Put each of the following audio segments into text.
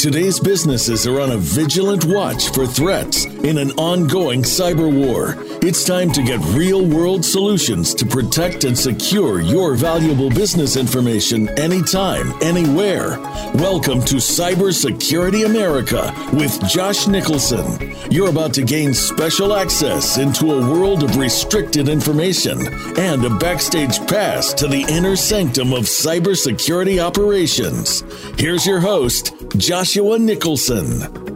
Today's businesses are on a vigilant watch for threats in an ongoing cyber war. It's time to get real world solutions to protect and secure your valuable business information anytime, anywhere. Welcome to Cybersecurity America with Josh Nicholson. You're about to gain special access into a world of restricted information and a backstage pass to the inner sanctum of cybersecurity operations. Here's your host, Joshua Nicholson.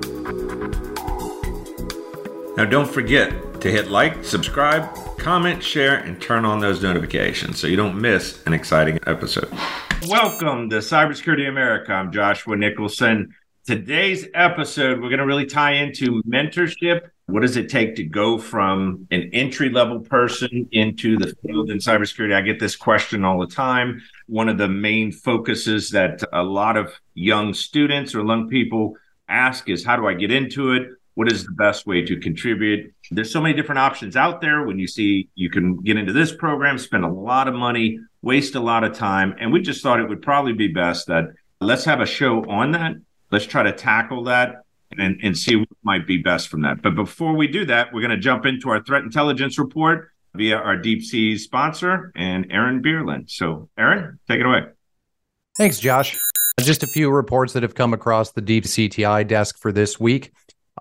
Now, don't forget to hit like, subscribe, comment, share, and turn on those notifications so you don't miss an exciting episode. Welcome to Cybersecurity America. I'm Joshua Nicholson. Today's episode, we're going to really tie into mentorship. What does it take to go from an entry level person into the field in cybersecurity? I get this question all the time. One of the main focuses that a lot of young students or young people ask is how do I get into it? What is the best way to contribute? There's so many different options out there. When you see you can get into this program, spend a lot of money, waste a lot of time. And we just thought it would probably be best that let's have a show on that Let's try to tackle that and, and see what might be best from that. But before we do that, we're going to jump into our threat intelligence report via our Deep Sea sponsor and Aaron Bierland. So, Aaron, take it away. Thanks, Josh. Just a few reports that have come across the Deep CTI desk for this week.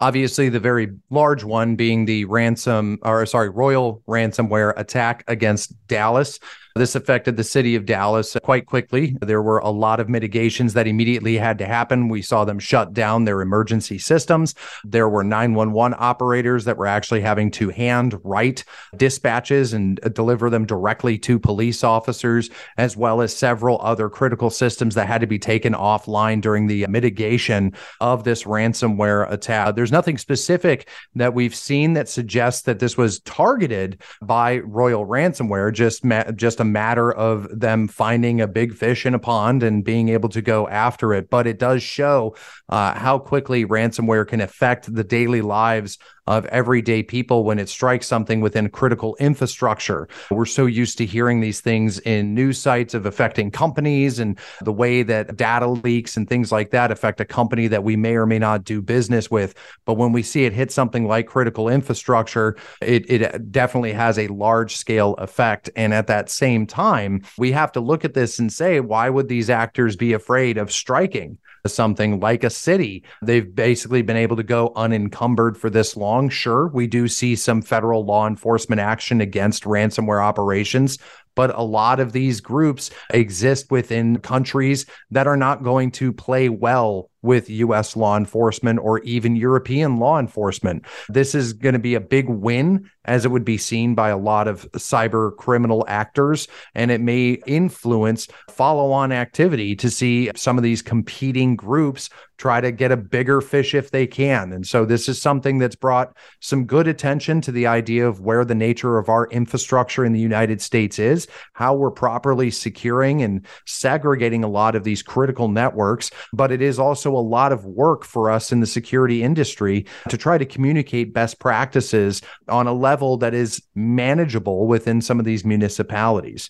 Obviously, the very large one being the ransom, or sorry, Royal ransomware attack against Dallas. This affected the city of Dallas quite quickly. There were a lot of mitigations that immediately had to happen. We saw them shut down their emergency systems. There were 911 operators that were actually having to hand write dispatches and deliver them directly to police officers, as well as several other critical systems that had to be taken offline during the mitigation of this ransomware attack. There's nothing specific that we've seen that suggests that this was targeted by Royal ransomware, just, just a matter of them finding a big fish in a pond and being able to go after it. But it does show uh, how quickly ransomware can affect the daily lives of everyday people when it strikes something within critical infrastructure. We're so used to hearing these things in news sites of affecting companies and the way that data leaks and things like that affect a company that we may or may not do business with. But when we see it hit something like critical infrastructure, it, it definitely has a large scale effect. And at that same time, we have to look at this and say, why would these actors be afraid of striking? something like a city. They've basically been able to go unencumbered for this long. Sure, we do see some federal law enforcement action against ransomware operations, but a lot of these groups exist within countries that are not going to play well with US law enforcement or even European law enforcement. This is going to be a big win, as it would be seen by a lot of cyber criminal actors, and it may influence follow on activity to see some of these competing groups try to get a bigger fish if they can. And so this is something that's brought some good attention to the idea of where the nature of our infrastructure in the United States is, how we're properly securing and segregating a lot of these critical networks. But it is also a lot of work for us in the security industry to try to communicate best practices on a level that is manageable within some of these municipalities.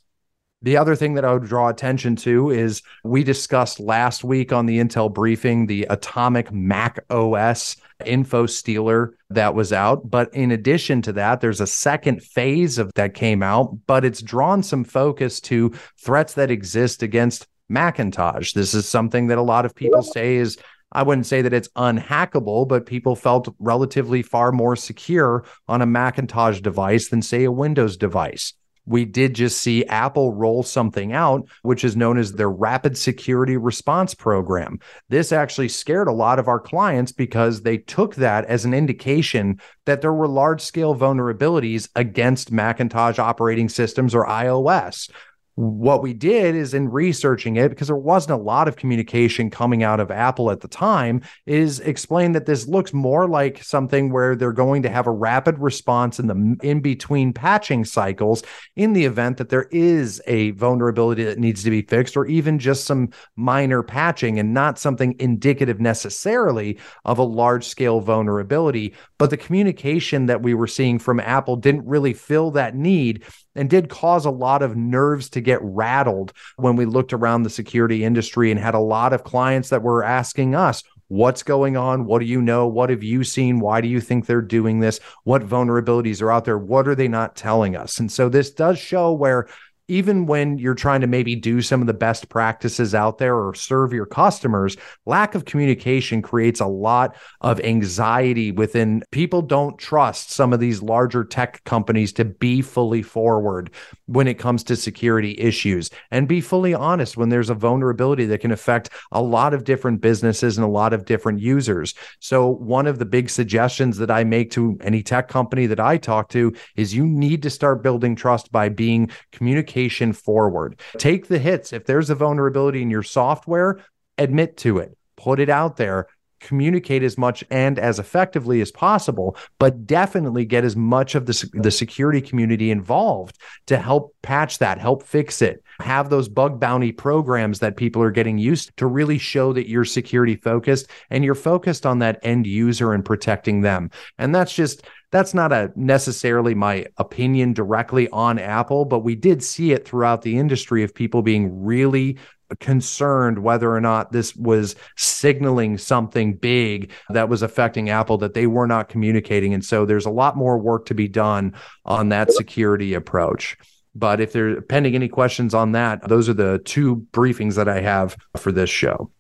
The other thing that I would draw attention to is we discussed last week on the Intel briefing the Atomic Mac OS info stealer that was out. But in addition to that, there's a second phase of that came out, but it's drawn some focus to threats that exist against Macintosh. This is something that a lot of people say is I wouldn't say that it's unhackable, but people felt relatively far more secure on a Macintosh device than, say, a Windows device we did just see Apple roll something out, which is known as their Rapid Security Response Program. This actually scared a lot of our clients because they took that as an indication that there were large scale vulnerabilities against Macintosh operating systems or iOS what we did is in researching it because there wasn't a lot of communication coming out of apple at the time is explain that this looks more like something where they're going to have a rapid response in the in between patching cycles in the event that there is a vulnerability that needs to be fixed or even just some minor patching and not something indicative necessarily of a large scale vulnerability. But the communication that we were seeing from apple didn't really fill that need and did cause a lot of nerves to get rattled when we looked around the security industry and had a lot of clients that were asking us, what's going on? What do you know? What have you seen? Why do you think they're doing this? What vulnerabilities are out there? What are they not telling us? And so this does show where even when you're trying to maybe do some of the best practices out there or serve your customers, lack of communication creates a lot of anxiety within people don't trust some of these larger tech companies to be fully forward when it comes to security issues and be fully honest when there's a vulnerability that can affect a lot of different businesses and a lot of different users. So one of the big suggestions that I make to any tech company that I talk to is you need to start building trust by being communicating forward. Take the hits. If there's a vulnerability in your software, admit to it, put it out there, communicate as much and as effectively as possible, but definitely get as much of the, the security community involved to help patch that, help fix it. Have those bug bounty programs that people are getting used to really show that you're security focused and you're focused on that end user and protecting them. And that's just that's not a necessarily my opinion directly on Apple, but we did see it throughout the industry of people being really concerned whether or not this was signaling something big that was affecting Apple that they were not communicating. And so there's a lot more work to be done on that security approach. But if they're pending any questions on that, those are the two briefings that I have for this show.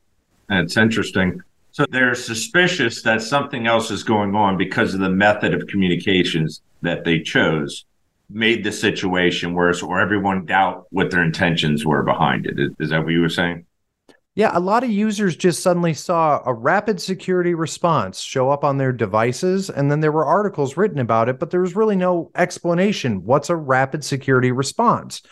That's interesting. So they're suspicious that something else is going on because of the method of communications that they chose made the situation worse or everyone doubt what their intentions were behind it. Is, is that what you were saying? Yeah, a lot of users just suddenly saw a rapid security response show up on their devices, and then there were articles written about it, but there was really no explanation. What's a rapid security response?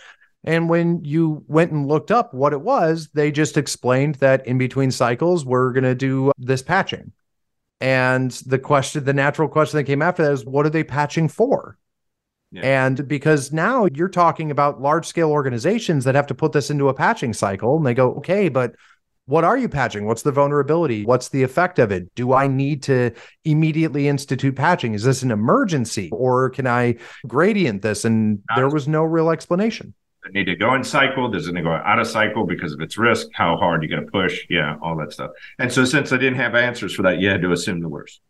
And when you went and looked up what it was, they just explained that in between cycles, we're going to do this patching. And the question, the natural question that came after that is, what are they patching for? Yeah. And because now you're talking about large scale organizations that have to put this into a patching cycle, and they go, okay, but what are you patching? What's the vulnerability? What's the effect of it? Do I need to immediately institute patching? Is this an emergency or can I gradient this? And there was no real explanation need to go in cycle? Does it need to go out of cycle because of its risk? How hard you going to push? Yeah, all that stuff. And so, since I didn't have answers for that, you had to assume the worst.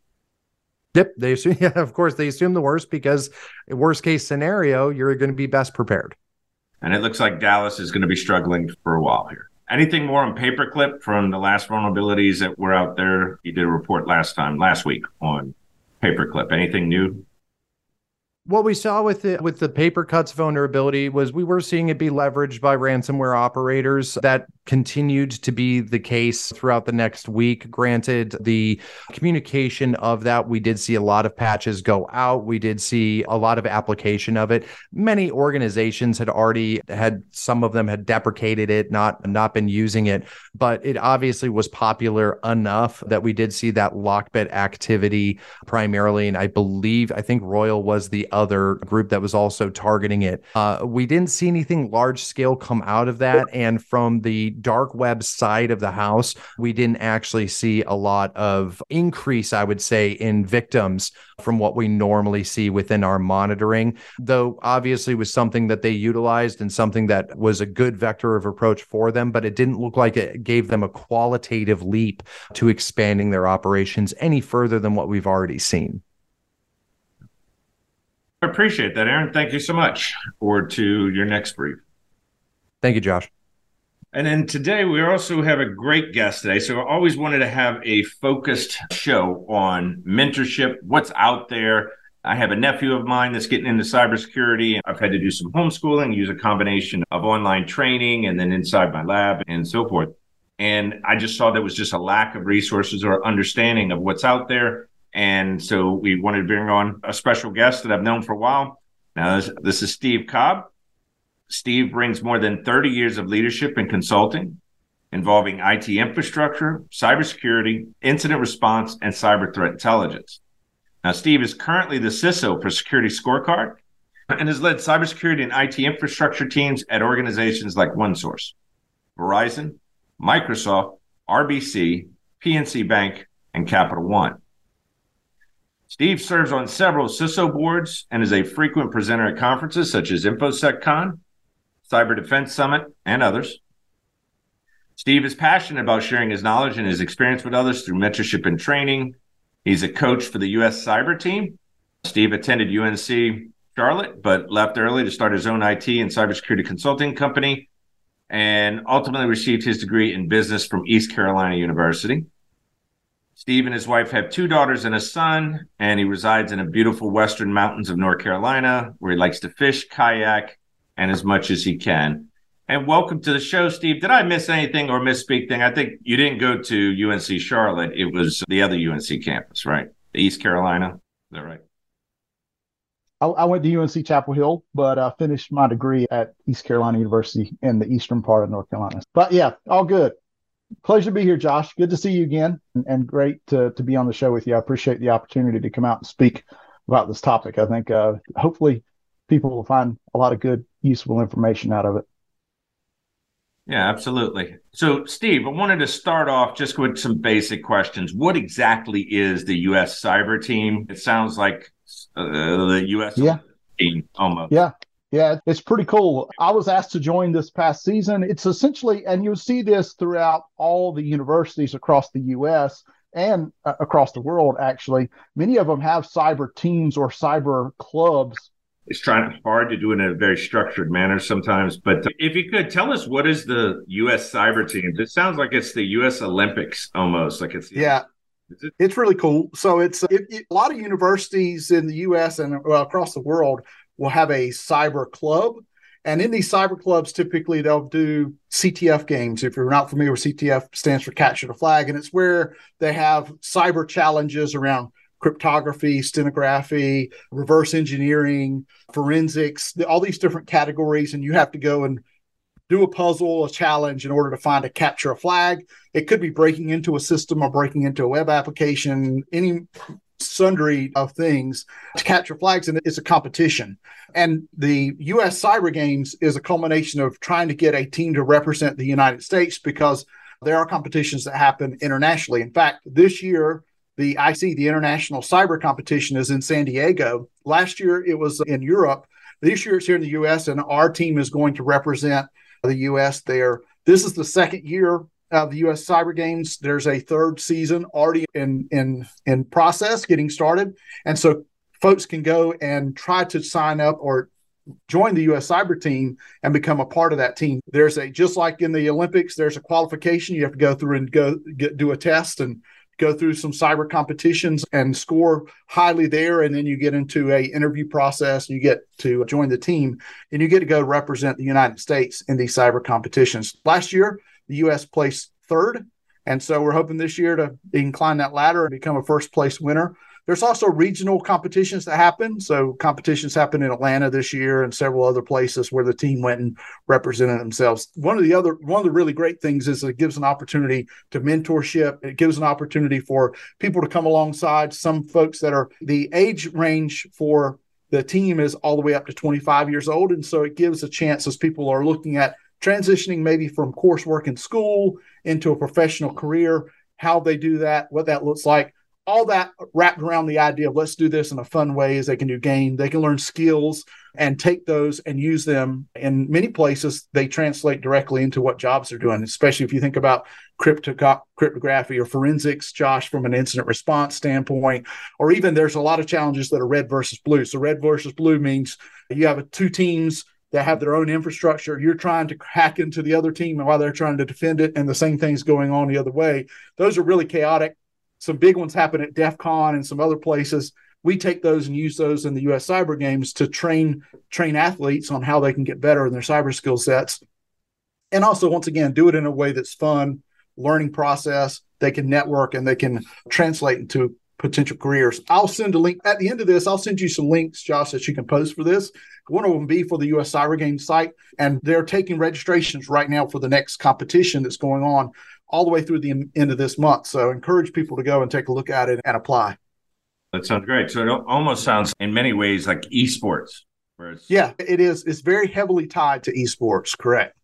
Yep, they assume. Yeah, of course, they assume the worst because worst case scenario, you're going to be best prepared. And it looks like Dallas is going to be struggling for a while here. Anything more on paperclip from the last vulnerabilities that were out there? You did a report last time, last week on paperclip. Anything new? What we saw with the with the Papercuts vulnerability was we were seeing it be leveraged by ransomware operators that continued to be the case throughout the next week. Granted the communication of that we did see a lot of patches go out. We did see a lot of application of it. Many organizations had already had some of them had deprecated it not not been using it. But it obviously was popular enough that we did see that lockbit activity primarily. And I believe I think Royal was the other group that was also targeting it. Uh, we didn't see anything large scale come out of that. And from the dark web side of the house, we didn't actually see a lot of increase, I would say, in victims from what we normally see within our monitoring, though obviously was something that they utilized and something that was a good vector of approach for them, but it didn't look like it gave them a qualitative leap to expanding their operations any further than what we've already seen. I appreciate that, Aaron. Thank you so much. Forward to your next brief. Thank you, Josh. And then today we also have a great guest today. So I always wanted to have a focused show on mentorship, what's out there. I have a nephew of mine that's getting into cybersecurity. I've had to do some homeschooling, use a combination of online training and then inside my lab and so forth. And I just saw there was just a lack of resources or understanding of what's out there. And so we wanted to bring on a special guest that I've known for a while. Now, this, this is Steve Cobb. Steve brings more than 30 years of leadership and consulting involving IT infrastructure, cybersecurity, incident response, and cyber threat intelligence. Now, Steve is currently the CISO for Security Scorecard and has led cybersecurity and IT infrastructure teams at organizations like OneSource, Verizon, Microsoft, RBC, PNC Bank, and Capital One. Steve serves on several CISO boards and is a frequent presenter at conferences such as InfoSeCon, Cyber Defense Summit, and others. Steve is passionate about sharing his knowledge and his experience with others through mentorship and training. He's a coach for the U.S. cyber team. Steve attended UNC Charlotte, but left early to start his own IT and cybersecurity consulting company and ultimately received his degree in business from East Carolina University. Steve and his wife have two daughters and a son, and he resides in the beautiful western mountains of North Carolina, where he likes to fish, kayak, and as much as he can. And welcome to the show, Steve. Did I miss anything or misspeak thing? I think you didn't go to UNC Charlotte. It was the other UNC campus, right? East Carolina. Is that right? I, I went to UNC Chapel Hill, but I finished my degree at East Carolina University in the eastern part of North Carolina. But yeah, all good pleasure to be here, Josh. Good to see you again, and, and, great to to be on the show with you. I appreciate the opportunity to come out and speak about this topic. I think uh, hopefully people will find a lot of good, useful information out of it. Yeah, absolutely. So, Steve, I wanted to start off just with some basic questions. What exactly is the U.S. Cyber Team? It sounds like uh, the U.S. Yeah. team almost. Yeah, yeah, it's pretty cool. I was asked to join this past season. It's essentially, and you'll see this throughout all the universities across the U.S. and uh, across the world, actually. Many of them have cyber teams or cyber clubs. It's trying hard to do it in a very structured manner sometimes. But uh, if you could tell us what is the U.S. cyber team? This sounds like it's the U.S. Olympics almost. Like it's yeah. It? It's really cool. So it's uh, it, it, a lot of universities in the U.S. and well, across the world will have a cyber club. And in these cyber clubs, typically they'll do CTF games. If you're not familiar with CTF, stands for Capture the Flag, and it's where they have cyber challenges around cryptography, steganography, reverse engineering, forensics, all these different categories, and you have to go and do a puzzle, a challenge in order to find a capture a flag. It could be breaking into a system or breaking into a web application, any sundry of things to capture flags, and it's a competition. And the U.S. Cyber Games is a culmination of trying to get a team to represent the United States because there are competitions that happen internationally. In fact, this year, the IC, the International Cyber Competition, is in San Diego. Last year, it was in Europe. This year, it's here in the U.S., and our team is going to represent the U.S. there. This is the second year of the U.S. Cyber Games. There's a third season already in in in process, getting started, and so folks can go and try to sign up or join the U.S. Cyber Team and become a part of that team. There's a just like in the Olympics, there's a qualification you have to go through and go get, do a test and go through some cyber competitions and score highly there and then you get into a interview process and you get to join the team and you get to go represent the united states in these cyber competitions last year the U.S. placed third. And so we're hoping this year to incline that ladder and become a first place winner. There's also regional competitions that happen. So competitions happen in Atlanta this year and several other places where the team went and represented themselves. One of the other one of the really great things is it gives an opportunity to mentorship. It gives an opportunity for people to come alongside some folks that are the age range for the team is all the way up to 25 years old. And so it gives a chance as people are looking at transitioning maybe from coursework in school into a professional career, how they do that, what that looks like. All that wrapped around the idea of let's do this in a fun way as they can do game. They can learn skills and take those and use them. In many places, they translate directly into what jobs they're doing, especially if you think about crypto- cryptography or forensics, Josh, from an incident response standpoint, or even there's a lot of challenges that are red versus blue. So, red versus blue means you have two teams that have their own infrastructure. You're trying to hack into the other team while they're trying to defend it, and the same thing's going on the other way. Those are really chaotic. Some big ones happen at DEF CON and some other places. We take those and use those in the US cyber games to train train athletes on how they can get better in their cyber skill sets. And also, once again, do it in a way that's fun, learning process. They can network and they can translate into potential careers. I'll send a link at the end of this. I'll send you some links, Josh, that you can post for this. One of them be for the U.S. Cyber Games site, and they're taking registrations right now for the next competition that's going on all the way through the end of this month. So encourage people to go and take a look at it and apply. That sounds great. So it almost sounds in many ways like esports. Yeah, it is. It's very heavily tied to esports. Correct.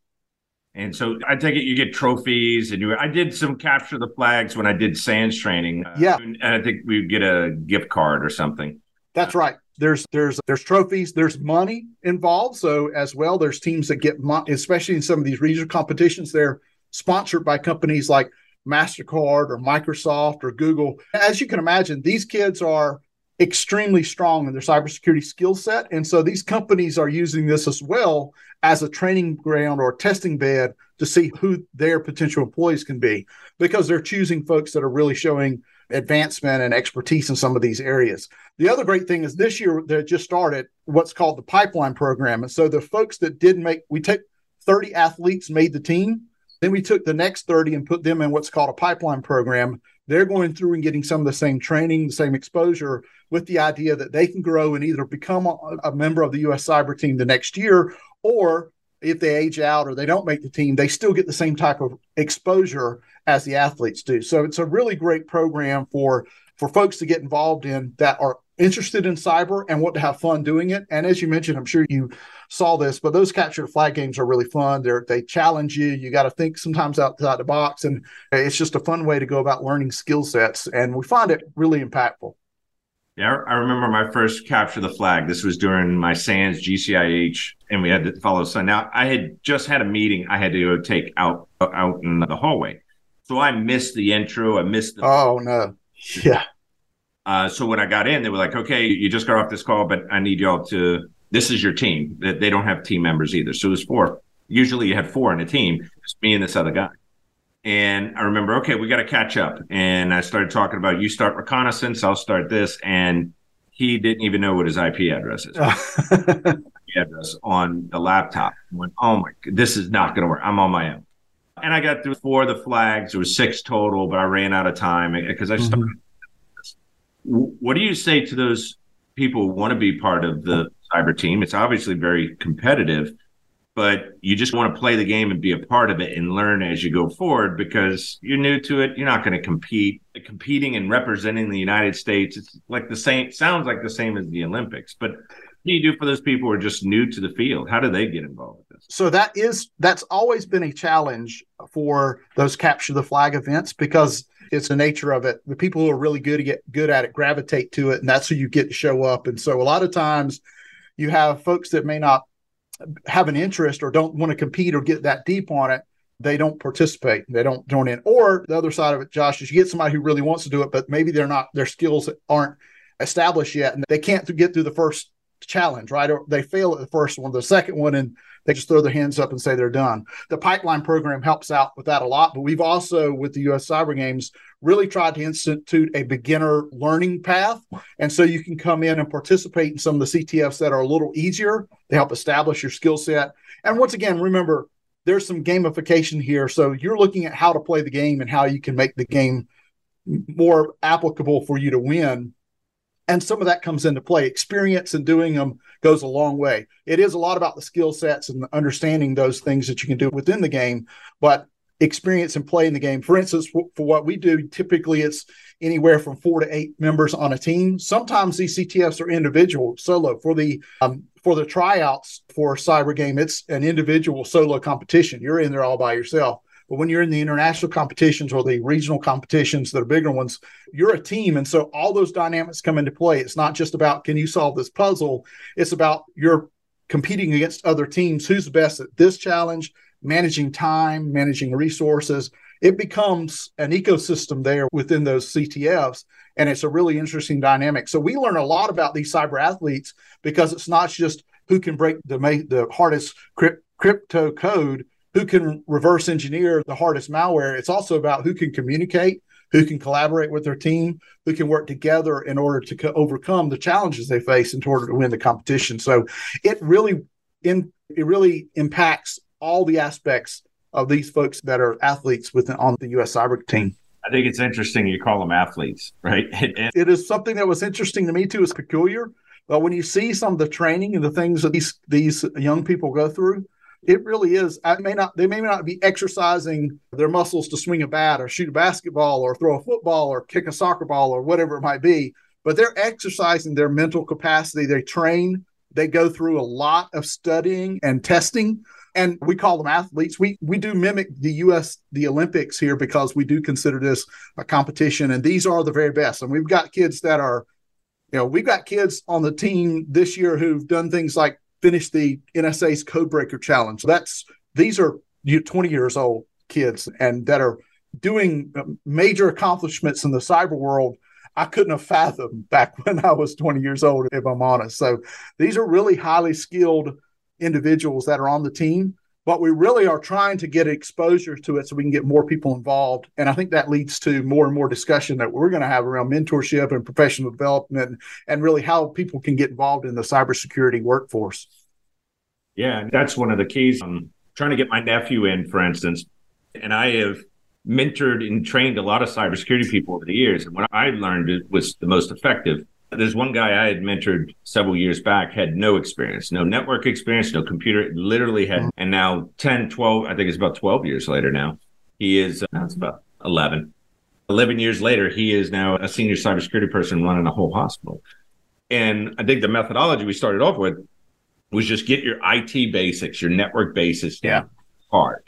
And so I take it you get trophies, and you. I did some capture the flags when I did SANS training. Uh, yeah, and I think we get a gift card or something. That's right. There's there's there's trophies. There's money involved. So as well, there's teams that get money, especially in some of these regional competitions. They're sponsored by companies like MasterCard or Microsoft or Google. As you can imagine, these kids are extremely strong in their cybersecurity skill set. And so these companies are using this as well as a training ground or testing bed to see who their potential employees can be because they're choosing folks that are really showing advancement and expertise in some of these areas. The other great thing is this year they just started what's called the pipeline program. And so the folks that did make, we take 30 athletes made the team. Then we took the next 30 and put them in what's called a pipeline program. They're going through and getting some of the same training, the same exposure with the idea that they can grow and either become a, a member of the US cyber team the next year or if they age out or they don't make the team, they still get the same type of exposure as the athletes do. So it's a really great program for for folks to get involved in that are interested in cyber and want to have fun doing it. And as you mentioned, I'm sure you saw this, but those capture the flag games are really fun. They're they challenge you. You got to think sometimes outside the box, and it's just a fun way to go about learning skill sets. And we find it really impactful. Yeah, I remember my first capture the flag. This was during my SANS GCIH, and we had to follow. So now I had just had a meeting I had to go take out out in the hallway. So I missed the intro. I missed the. Oh no! Yeah. Uh, so when I got in, they were like, "Okay, you just got off this call, but I need y'all to. This is your team. That they don't have team members either. So it was four. Usually you had four in a team. It's me and this other guy. And I remember, okay, we got to catch up. And I started talking about you start reconnaissance, I'll start this. And he didn't even know what his IP address is. address on the laptop. I went, oh my, this is not going to work. I'm on my own. And I got through four of the flags. There was six total, but I ran out of time because I started. Mm-hmm. What do you say to those people who want to be part of the cyber team? It's obviously very competitive but you just want to play the game and be a part of it and learn as you go forward because you're new to it. You're not going to compete. Competing and representing the United States, it's like the same, sounds like the same as the Olympics. But what do you do for those people who are just new to the field? How do they get involved with this? So that is, that's always been a challenge for those capture the flag events because it's the nature of it. The people who are really good to get good at it gravitate to it, and that's who you get to show up. And so a lot of times you have folks that may not have an interest or don't want to compete or get that deep on it, they don't participate. They don't join in. Or the other side of it, Josh, is you get somebody who really wants to do it, but maybe they're not, their skills aren't established yet and they can't get through the first challenge, right? Or they fail at the first one, the second one, and they just throw their hands up and say they're done. The pipeline program helps out with that a lot, but we've also, with the US Cyber Games, really tried to institute a beginner learning path. And so you can come in and participate in some of the CTFs that are a little easier. to help establish your skill set. And once again, remember, there's some gamification here. So you're looking at how to play the game and how you can make the game more applicable for you to win. And some of that comes into play. Experience in doing them goes a long way. It is a lot about the skill sets and understanding those things that you can do within the game. But experience and play in the game. For instance, for, for what we do, typically it's anywhere from four to eight members on a team. Sometimes these CTFs are individual, solo. For the um, for the tryouts for cyber game, it's an individual solo competition. You're in there all by yourself. But when you're in the international competitions or the regional competitions that are bigger ones, you're a team. And so all those dynamics come into play. It's not just about can you solve this puzzle, it's about you're competing against other teams. Who's the best at this challenge? managing time, managing resources. It becomes an ecosystem there within those CTFs. And it's a really interesting dynamic. So we learn a lot about these cyber athletes because it's not just who can break the, the hardest crypt, crypto code, who can reverse engineer the hardest malware. It's also about who can communicate, who can collaborate with their team, who can work together in order to co- overcome the challenges they face in order to win the competition. So it really in it really impacts all the aspects of these folks that are athletes within on the U.S. cyber team. I think it's interesting you call them athletes, right? it is something that was interesting to me too. It's peculiar, but when you see some of the training and the things that these these young people go through, it really is. I may not they may not be exercising their muscles to swing a bat or shoot a basketball or throw a football or kick a soccer ball or whatever it might be, but they're exercising their mental capacity. They train. They go through a lot of studying and testing and we call them athletes. We we do mimic the U.S. the Olympics here because we do consider this a competition, and these are the very best. And we've got kids that are, you know, we've got kids on the team this year who've done things like finish the NSA's Codebreaker Challenge. That's these are you 20 years old. kids and that are doing um, major accomplishments in the cyber world I couldn't have fathomed back when I was 20 years old, if I'm honest. So these are really highly skilled individuals that are on the team, but we really are trying to get exposure to it so we can get more people involved. And I think that leads to more and more discussion that we're going to have around mentorship and professional development and really how people can get involved in the cybersecurity workforce. Yeah, that's one of the keys. I'm trying to get my nephew in, for instance, and I have mentored and trained a lot of cybersecurity people over the years. And what I learned was the most effective. There's one guy I had mentored several years back, had no experience, no network experience, no computer, literally had, mm-hmm. and now 10, 12, I think it's about 12 years later now. He is, uh, it's about 11. 11 years later, he is now a senior cybersecurity person running a whole hospital. And I think the methodology we started off with was just get your IT basics, your network basics yeah. hard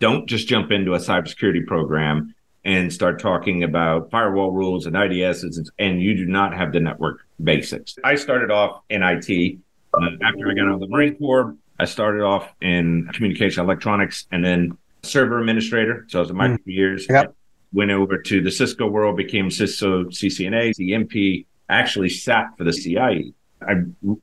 don't just jump into a cybersecurity program and start talking about firewall rules and IDSs, and you do not have the network basics. I started off in IT. Uh, after I got out of the Marine Corps, I started off in communication electronics and then server administrator. So I was a micro mm. years. Yep. Went over to the Cisco world, became Cisco CCNA, CCNP, actually sat for the CCIE. I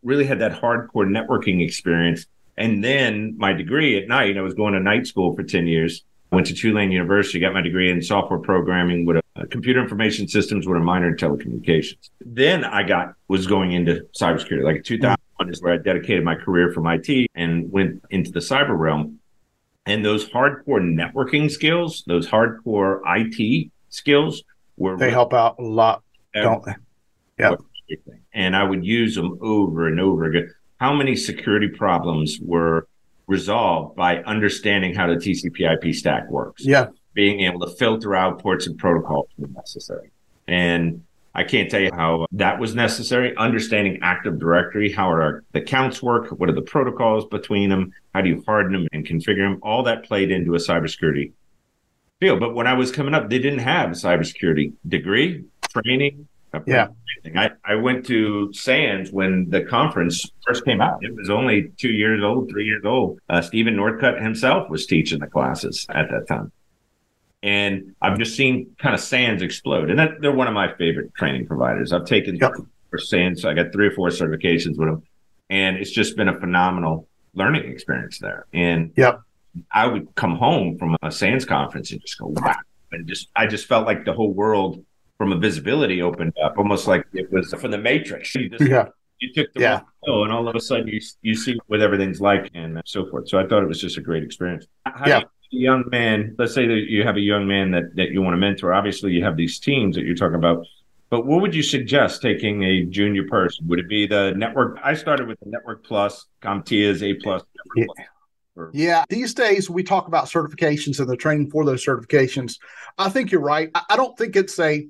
really had that hardcore networking experience and then my degree at night, I was going to night school for 10 years. Went to Tulane University, got my degree in software programming with a, computer information systems with a minor in telecommunications. Then I got, was going into cybersecurity. Like 2001 is where I dedicated my career from IT and went into the cyber realm. And those hardcore networking skills, those hardcore IT skills were they help out a lot, don't they? Yeah. And I would use them over and over again how many security problems were resolved by understanding how the TCP IP stack works. Yeah. Being able to filter out ports and protocols when necessary. And I can't tell you how that was necessary. Understanding Active Directory, how are the counts work? What are the protocols between them? How do you harden them and configure them? All that played into a cybersecurity field. But when I was coming up, they didn't have a cybersecurity degree, training, yeah. I, I went to SANS when the conference first came out. It was only two years old, three years old. Uh, Stephen Northcutt himself was teaching the classes at that time. And I've just seen kind of SANS explode. And that, they're one of my favorite training providers. I've taken yep. for SANS. I got three or four certifications with them. And it's just been a phenomenal learning experience there. And yep. I would come home from a SANS conference and just go, wow. And just, I just felt like the whole world from a visibility opened up, almost like it was from the Matrix. You just, yeah. You took the yeah. and all of a sudden you you see what everything's like and so forth. So I thought it was just a great experience. How yeah. young man, let's say that you have a young man that, that you want to mentor. Obviously, you have these teams that you're talking about. But what would you suggest taking a junior person? Would it be the network? I started with the Network Plus, CompTIA's A Plus. Yeah. Yeah, these days we talk about certifications and the training for those certifications. I think you're right. I don't think it's a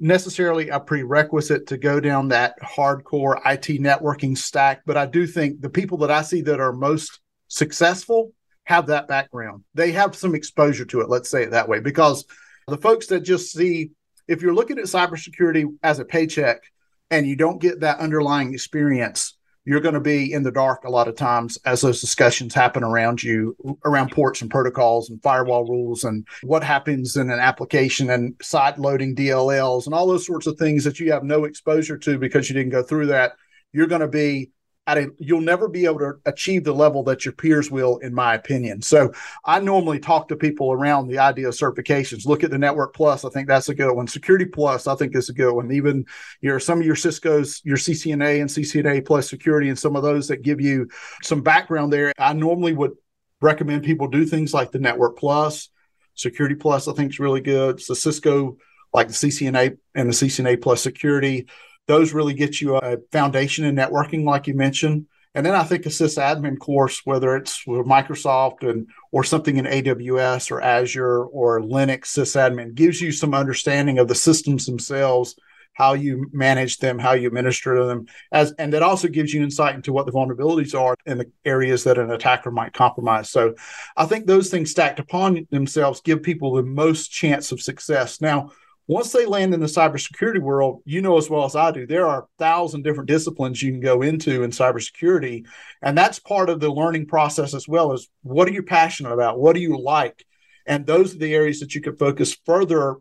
necessarily a prerequisite to go down that hardcore IT networking stack, but I do think the people that I see that are most successful have that background. They have some exposure to it, let's say it that way, because the folks that just see, if you're looking at cybersecurity as a paycheck and you don't get that underlying experience, you're going to be in the dark a lot of times as those discussions happen around you around ports and protocols and firewall rules and what happens in an application and side loading DLLs and all those sorts of things that you have no exposure to because you didn't go through that. You're going to be at a you'll never be able to achieve the level that your peers will in my opinion. So i normally talk to people around the idea of certifications. Look at the network plus. I think that's a good one. Security plus i think is a good one. Even your some of your cisco's your ccna and ccna plus security and some of those that give you some background there i normally would recommend people do things like the network plus. Security plus i think is really good. So cisco like the ccna and the ccna plus security those really get you a foundation in networking, like you mentioned. And then I think a sysadmin course, whether it's with Microsoft and or something in AWS or Azure or Linux sysadmin, gives you some understanding of the systems themselves, how you manage them, how you administer them, as and that also gives you insight into what the vulnerabilities are in the areas that an attacker might compromise. So I think those things stacked upon themselves give people the most chance of success. Now, once they land in the cybersecurity world, you know as well as I do, there are a thousand different disciplines you can go into in cybersecurity. And that's part of the learning process as well as what are you passionate about? What do you like? And those are the areas that you could focus further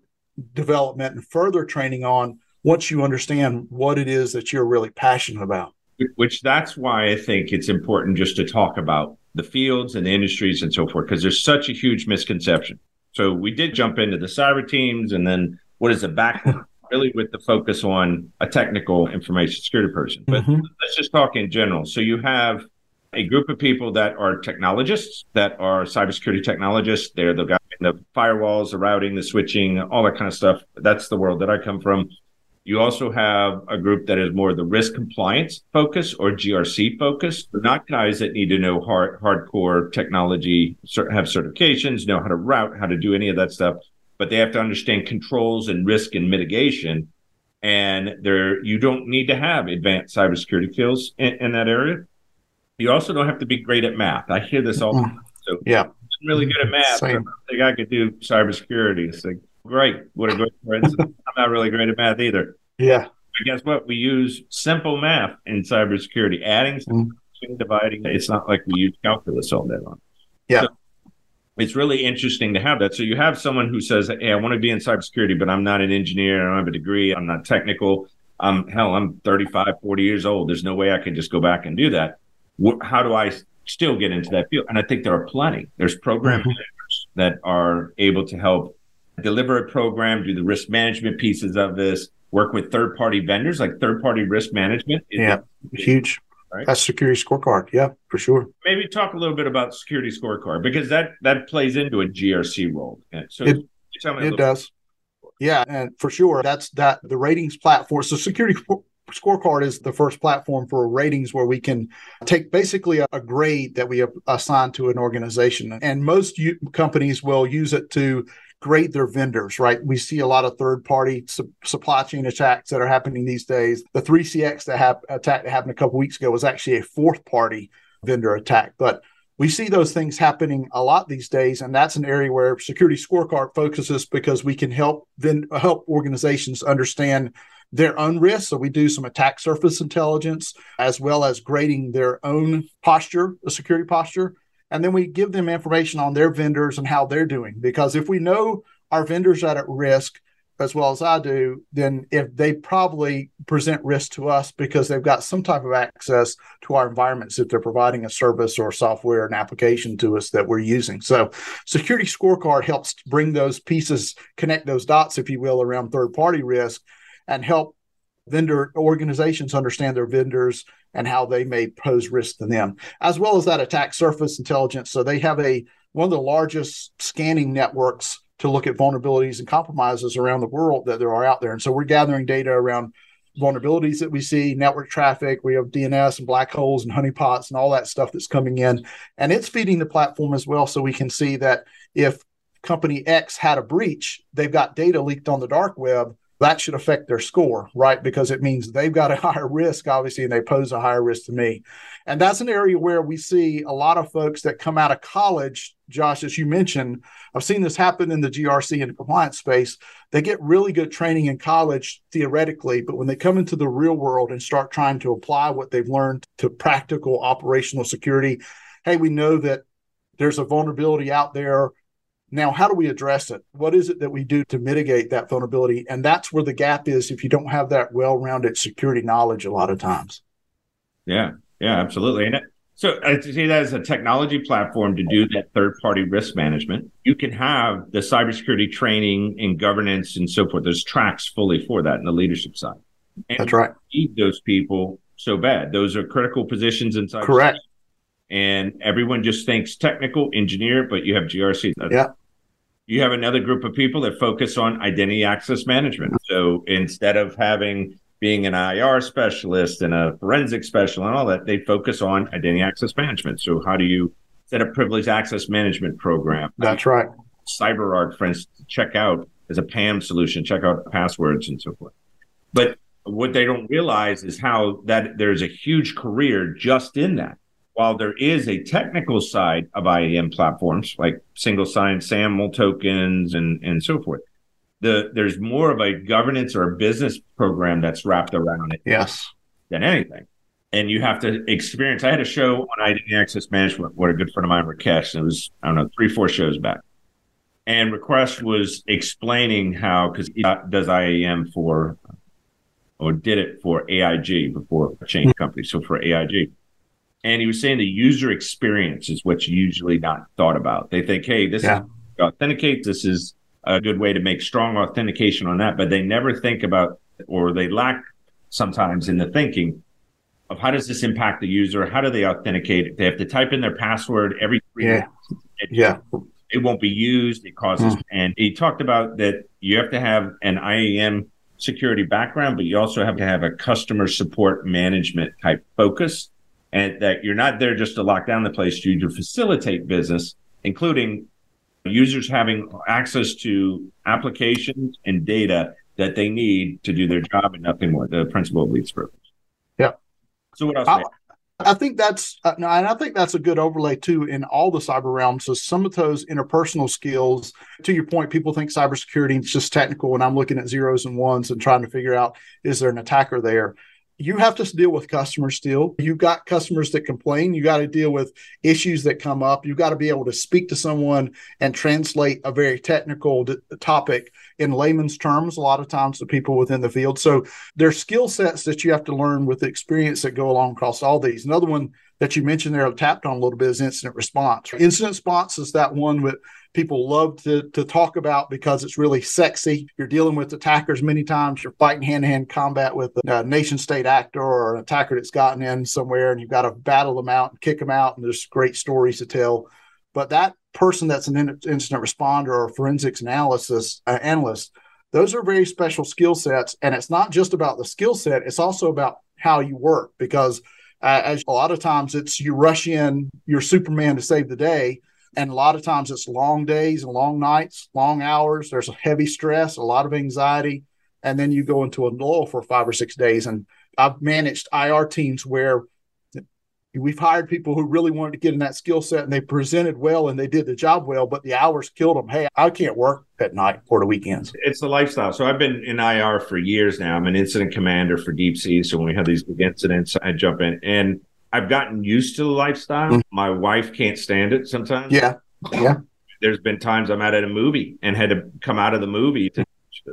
development and further training on once you understand what it is that you're really passionate about. Which that's why I think it's important just to talk about the fields and the industries and so forth, because there's such a huge misconception. So we did jump into the cyber teams and then what is the back really with the focus on a technical information security person. But mm-hmm. let's just talk in general. So you have a group of people that are technologists, that are cybersecurity technologists. They're the guy in the firewalls, the routing, the switching, all that kind of stuff. That's the world that I come from. You also have a group that is more the risk compliance focus or GRC focus. They're not guys that need to know hard, hardcore technology, have certifications, know how to route, how to do any of that stuff, but they have to understand controls and risk and mitigation. And there, you don't need to have advanced cybersecurity skills in, in that area. You also don't have to be great at math. I hear this all the time. So yeah, I'm really good at math. Same. I think I could do cybersecurity. It's like great. What a great friend. I'm not really great at math either. Yeah. But guess what? We use simple math in cybersecurity, adding, mm-hmm. dividing. It's not like we use calculus all day long. Yeah. So it's really interesting to have that. So you have someone who says, Hey, I want to be in cybersecurity, but I'm not an engineer. I don't have a degree. I'm not technical. I'm hell, I'm 35, 40 years old. There's no way I can just go back and do that how do I still get into that field? And I think there are plenty. There's program mm-hmm. managers that are able to help deliver a program, do the risk management pieces of this, work with third party vendors like third party risk management. Yeah, huge. Right? That's security scorecard. Yeah, for sure. Maybe talk a little bit about security scorecard because that that plays into a GRC role. So it, it does. Yeah, and for sure, that's that the ratings platform. So security scorecard is the first platform for ratings where we can take basically a, a grade that we have assigned to an organization. And most u- companies will use it to grade their vendors, right? We see a lot of third party su- supply chain attacks that are happening these days. The 3CX that ha- attack that happened a couple weeks ago was actually a fourth party vendor attack. But we see those things happening a lot these days, and that's an area where Security Scorecard focuses because we can help then help organizations understand their own risk. So we do some attack surface intelligence as well as grading their own posture, the security posture. And then we give them information on their vendors and how they're doing. Because if we know our vendors are at risk, as well as I do, then if they probably present risk to us because they've got some type of access to our environments if they're providing a service or software and application to us that we're using. So security scorecard helps bring those pieces, connect those dots, if you will, around third party risk and help vendor organizations understand their vendors and how they may pose risk to them, as well as that attack surface intelligence. So they have a one of the largest scanning networks to look at vulnerabilities and compromises around the world that there are out there. And so we're gathering data around vulnerabilities that we see, network traffic, we have DNS and black holes and honeypots and all that stuff that's coming in. And it's feeding the platform as well. So we can see that if company X had a breach, they've got data leaked on the dark web that should affect their score, right? Because it means they've got a higher risk, obviously, and they pose a higher risk to me. And that's an area where we see a lot of folks that come out of college, Josh, as you mentioned. I've seen this happen in the GRC and the compliance space. They get really good training in college theoretically, but when they come into the real world and start trying to apply what they've learned to practical operational security, hey, we know that there's a vulnerability out there now, how do we address it? What is it that we do to mitigate that vulnerability? And that's where the gap is if you don't have that well rounded security knowledge a lot of times. Yeah, yeah, absolutely. And so I see that as a technology platform to do that third party risk management. You can have the cybersecurity training and governance and so forth. There's tracks fully for that in the leadership side. And That's right. Need those people so bad. Those are critical positions inside. Correct. And everyone just thinks technical engineer, but you have GRC. yeah you have another group of people that focus on identity access management. So instead of having being an IR specialist and a forensic specialist and all that, they focus on identity access management. So how do you set a privileged access management program? That's right. CyberArk, for instance, check out as a PAM solution, check out passwords and so forth. But what they don't realize is how that there's a huge career just in that while there is a technical side of IAM platforms like single sign SAML tokens and, and so forth, the there's more of a governance or a business program that's wrapped around it. Yes. Than anything. And you have to experience. I had a show on identity access management with a good friend of mine, Rakesh, and it was, I don't know, three, four shows back. And Rakesh was explaining how, because he does IAM for, or did it for AIG before a change hmm. company. So for AIG. And he was saying the user experience is what's usually not thought about. They think, hey, this yeah. is authenticate. This is a good way to make strong authentication on that. But they never think about, or they lack sometimes in the thinking of how does this impact the user? How do they authenticate? They have to type in their password every three yeah. It, yeah. It won't be used. It causes, mm. and he talked about that you have to have an IAM security background, but you also have to have a customer support management type focus and that you're not there just to lock down the place, you to facilitate business, including users having access to applications and data that they need to do their job and nothing more. The principle of least privilege. Yeah. So what else? I, I think that's uh, and I think that's a good overlay too in all the cyber realms. So some of those interpersonal skills, to your point, people think cybersecurity is just technical, and I'm looking at zeros and ones and trying to figure out is there an attacker there you have to deal with customers still. You've got customers that complain. You got to deal with issues that come up. You've got to be able to speak to someone and translate a very technical d- topic in layman's terms, a lot of times to people within the field. So there's skill sets that you have to learn with the experience that go along across all these. Another one that you mentioned there, tapped on a little bit, is incident response. Incident response is that one that people love to, to talk about because it's really sexy. You're dealing with attackers many times. You're fighting hand to hand combat with a nation state actor or an attacker that's gotten in somewhere, and you've got to battle them out and kick them out. And there's great stories to tell. But that person that's an incident responder or forensics analysis uh, analyst, those are very special skill sets. And it's not just about the skill set; it's also about how you work because. Uh, as a lot of times it's you rush in, you're Superman to save the day, and a lot of times it's long days and long nights, long hours. There's a heavy stress, a lot of anxiety. And then you go into a lull for five or six days. And I've managed IR teams where we've hired people who really wanted to get in that skill set and they presented well and they did the job well, but the hours killed them. Hey, I can't work at night or the weekends. It's the lifestyle. So I've been in IR for years now. I'm an incident commander for Deep Sea. So when we have these big incidents, I jump in. And I've gotten used to the lifestyle. Mm-hmm. My wife can't stand it sometimes. Yeah. Yeah. There's been times I'm out at a movie and had to come out of the movie to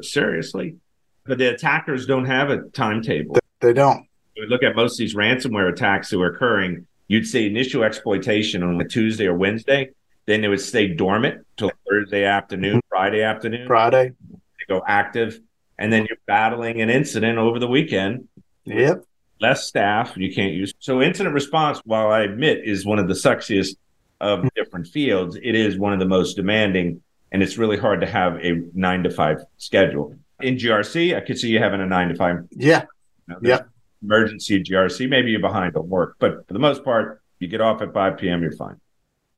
seriously. But the attackers don't have a timetable. They don't. We look at most of these ransomware attacks that are occurring. You'd see initial exploitation on a Tuesday or Wednesday, then it would stay dormant till Thursday afternoon. Friday afternoon. Friday. They go active. And then you're battling an incident over the weekend. Yep less staff you can't use. So incident response, while I admit is one of the sexiest of hmm. different fields, it is one of the most demanding, and it's really hard to have a nine to five schedule. In GRC, I could see you having a nine to five. Yeah. You know, yeah. Emergency GRC, maybe you're behind on work, but for the most part, you get off at 5 p.m., you're fine.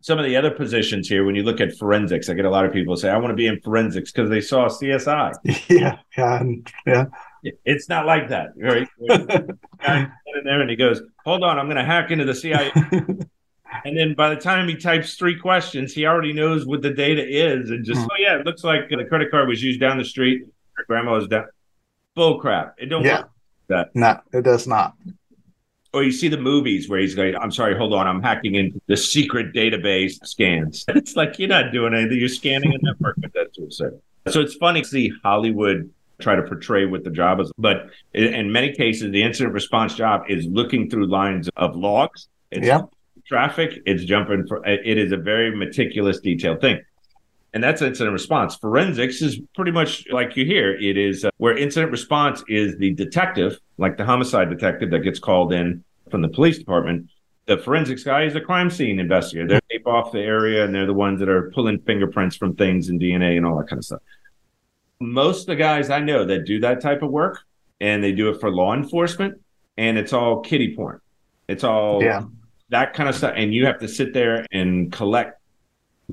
Some of the other positions here, when you look at forensics, I get a lot of people say, I want to be in forensics because they saw CSI. Yeah. Yeah. Yeah. It's not like that. Right? in there and he goes, "Hold on, I'm going to hack into the CIA." and then by the time he types three questions, he already knows what the data is, and just, mm-hmm. oh yeah, it looks like the credit card was used down the street. Her grandma was down. Bull crap! It don't yeah. work that. No, it does not. Or you see the movies where he's going, I'm sorry, hold on, I'm hacking into the secret database scans. It's like you're not doing anything, you're scanning a network, that's what said. So it's funny to see Hollywood try to portray what the job is. But in many cases, the incident response job is looking through lines of logs. It's yeah. traffic. It's jumping for. It is a very meticulous, detailed thing. And that's incident response. Forensics is pretty much like you hear. It is uh, where incident response is the detective, like the homicide detective that gets called in from the police department. The forensics guy is a crime scene investigator. They tape off the area and they're the ones that are pulling fingerprints from things and DNA and all that kind of stuff most of the guys I know that do that type of work and they do it for law enforcement and it's all kitty porn. It's all yeah. that kind of stuff. And you have to sit there and collect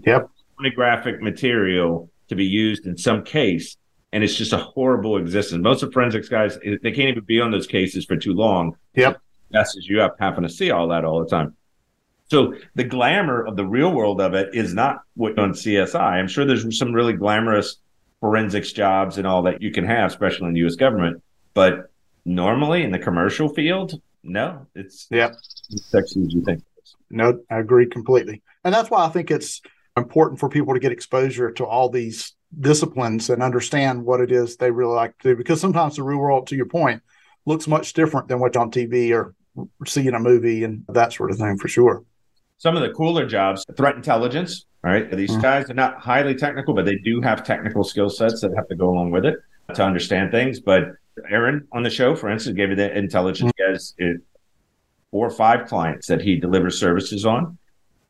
yep. Pornographic material to be used in some case. And it's just a horrible existence. Most of forensics guys, they can't even be on those cases for too long. Yep. Messes you up having to see all that all the time. So the glamour of the real world of it is not what on CSI. I'm sure there's some really glamorous forensics jobs and all that you can have, especially in the U.S. government. But normally in the commercial field, no, it's yeah, sexy as you think. No, I agree completely, and that's why I think it's important for people to get exposure to all these disciplines and understand what it is they really like to do. Because sometimes the real world to your point looks much different than what's on tv or seeing a movie and that sort of thing for sure. Some of the cooler jobs threat intelligence right? These mm-hmm. guys are not highly technical but they do have technical skill sets that have to go along with it to understand things. But aaron on the show for instance gave you the intelligence mm-hmm. he has uh, four or five clients that he delivers services on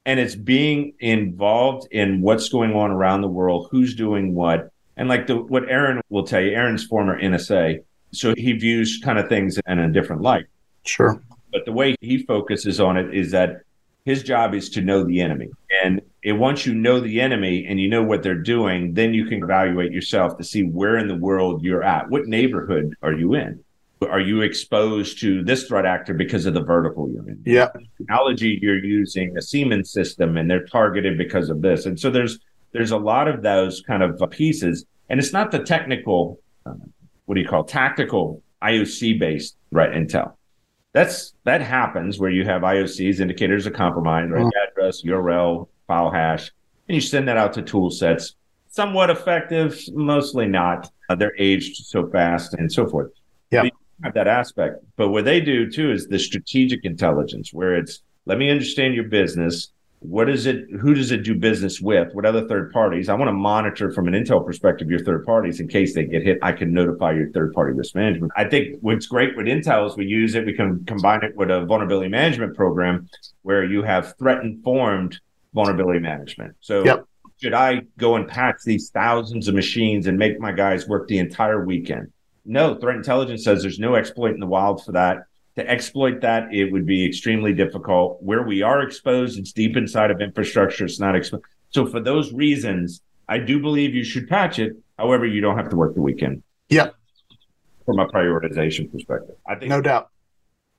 and it's being involved in what's going on around the world, who's doing what. And like the, what Aaron will tell you, Aaron's former NSA. So he views kind of things in a different light. Sure. But the way he focuses on it is that his job is to know the enemy. And it, once you know the enemy and you know what they're doing, then you can evaluate yourself to see where in the world you're at. What neighborhood are you in? Are you exposed to this threat actor because of the vertical you're in? Yeah. Technology you're using a Siemens system and they're targeted because of this. And so there's there's a lot of those kind of pieces. And it's not the technical, uh, what do you call tactical IOC based threat intel. That's that happens where you have IOCs, indicators of compromise, right? Mm. Address, URL, file hash, and you send that out to tool sets. Somewhat effective, mostly not. Uh, they're aged so fast and so forth. Yeah have that aspect. But what they do too is the strategic intelligence, where it's let me understand your business. What is it? Who does it do business with? What other third parties? I want to monitor from an intel perspective your third parties in case they get hit. I can notify your third party risk management. I think what's great with intel is we use it. We can combine it with a vulnerability management program where you have threat informed vulnerability management. So yep. should I go and patch these thousands of machines and make my guys work the entire weekend? No, threat intelligence says there's no exploit in the wild for that. To exploit that, it would be extremely difficult. Where we are exposed, it's deep inside of infrastructure. It's not exposed. So for those reasons, I do believe you should patch it. However, you don't have to work the weekend. Yep. From a prioritization perspective, I think no doubt.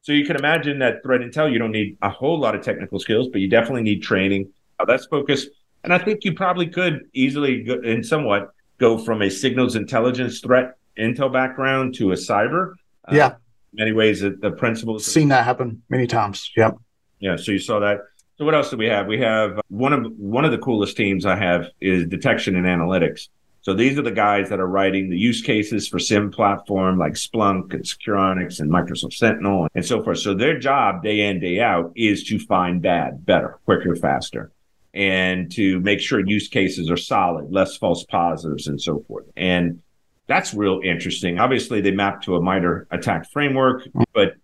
So you can imagine that threat intel, you don't need a whole lot of technical skills, but you definitely need training. Now that's focused. And I think you probably could easily, go, in somewhat, go from a signals intelligence threat Intel background to a cyber. Uh, yeah. many ways, the, the principles. Seen that happen many times. Yep. Yeah. So you saw that. So what else do we have? We have one of one of the coolest teams I have is detection and analytics. So these are the guys that are writing the use cases for SIEM platform like Splunk and Securonix and Microsoft Sentinel and so forth. So their job day in, day out is to find bad, better, quicker, faster, and to make sure use cases are solid, less false positives and so forth. And that's real interesting. Obviously, they map to a MITRE ATT&CK framework, but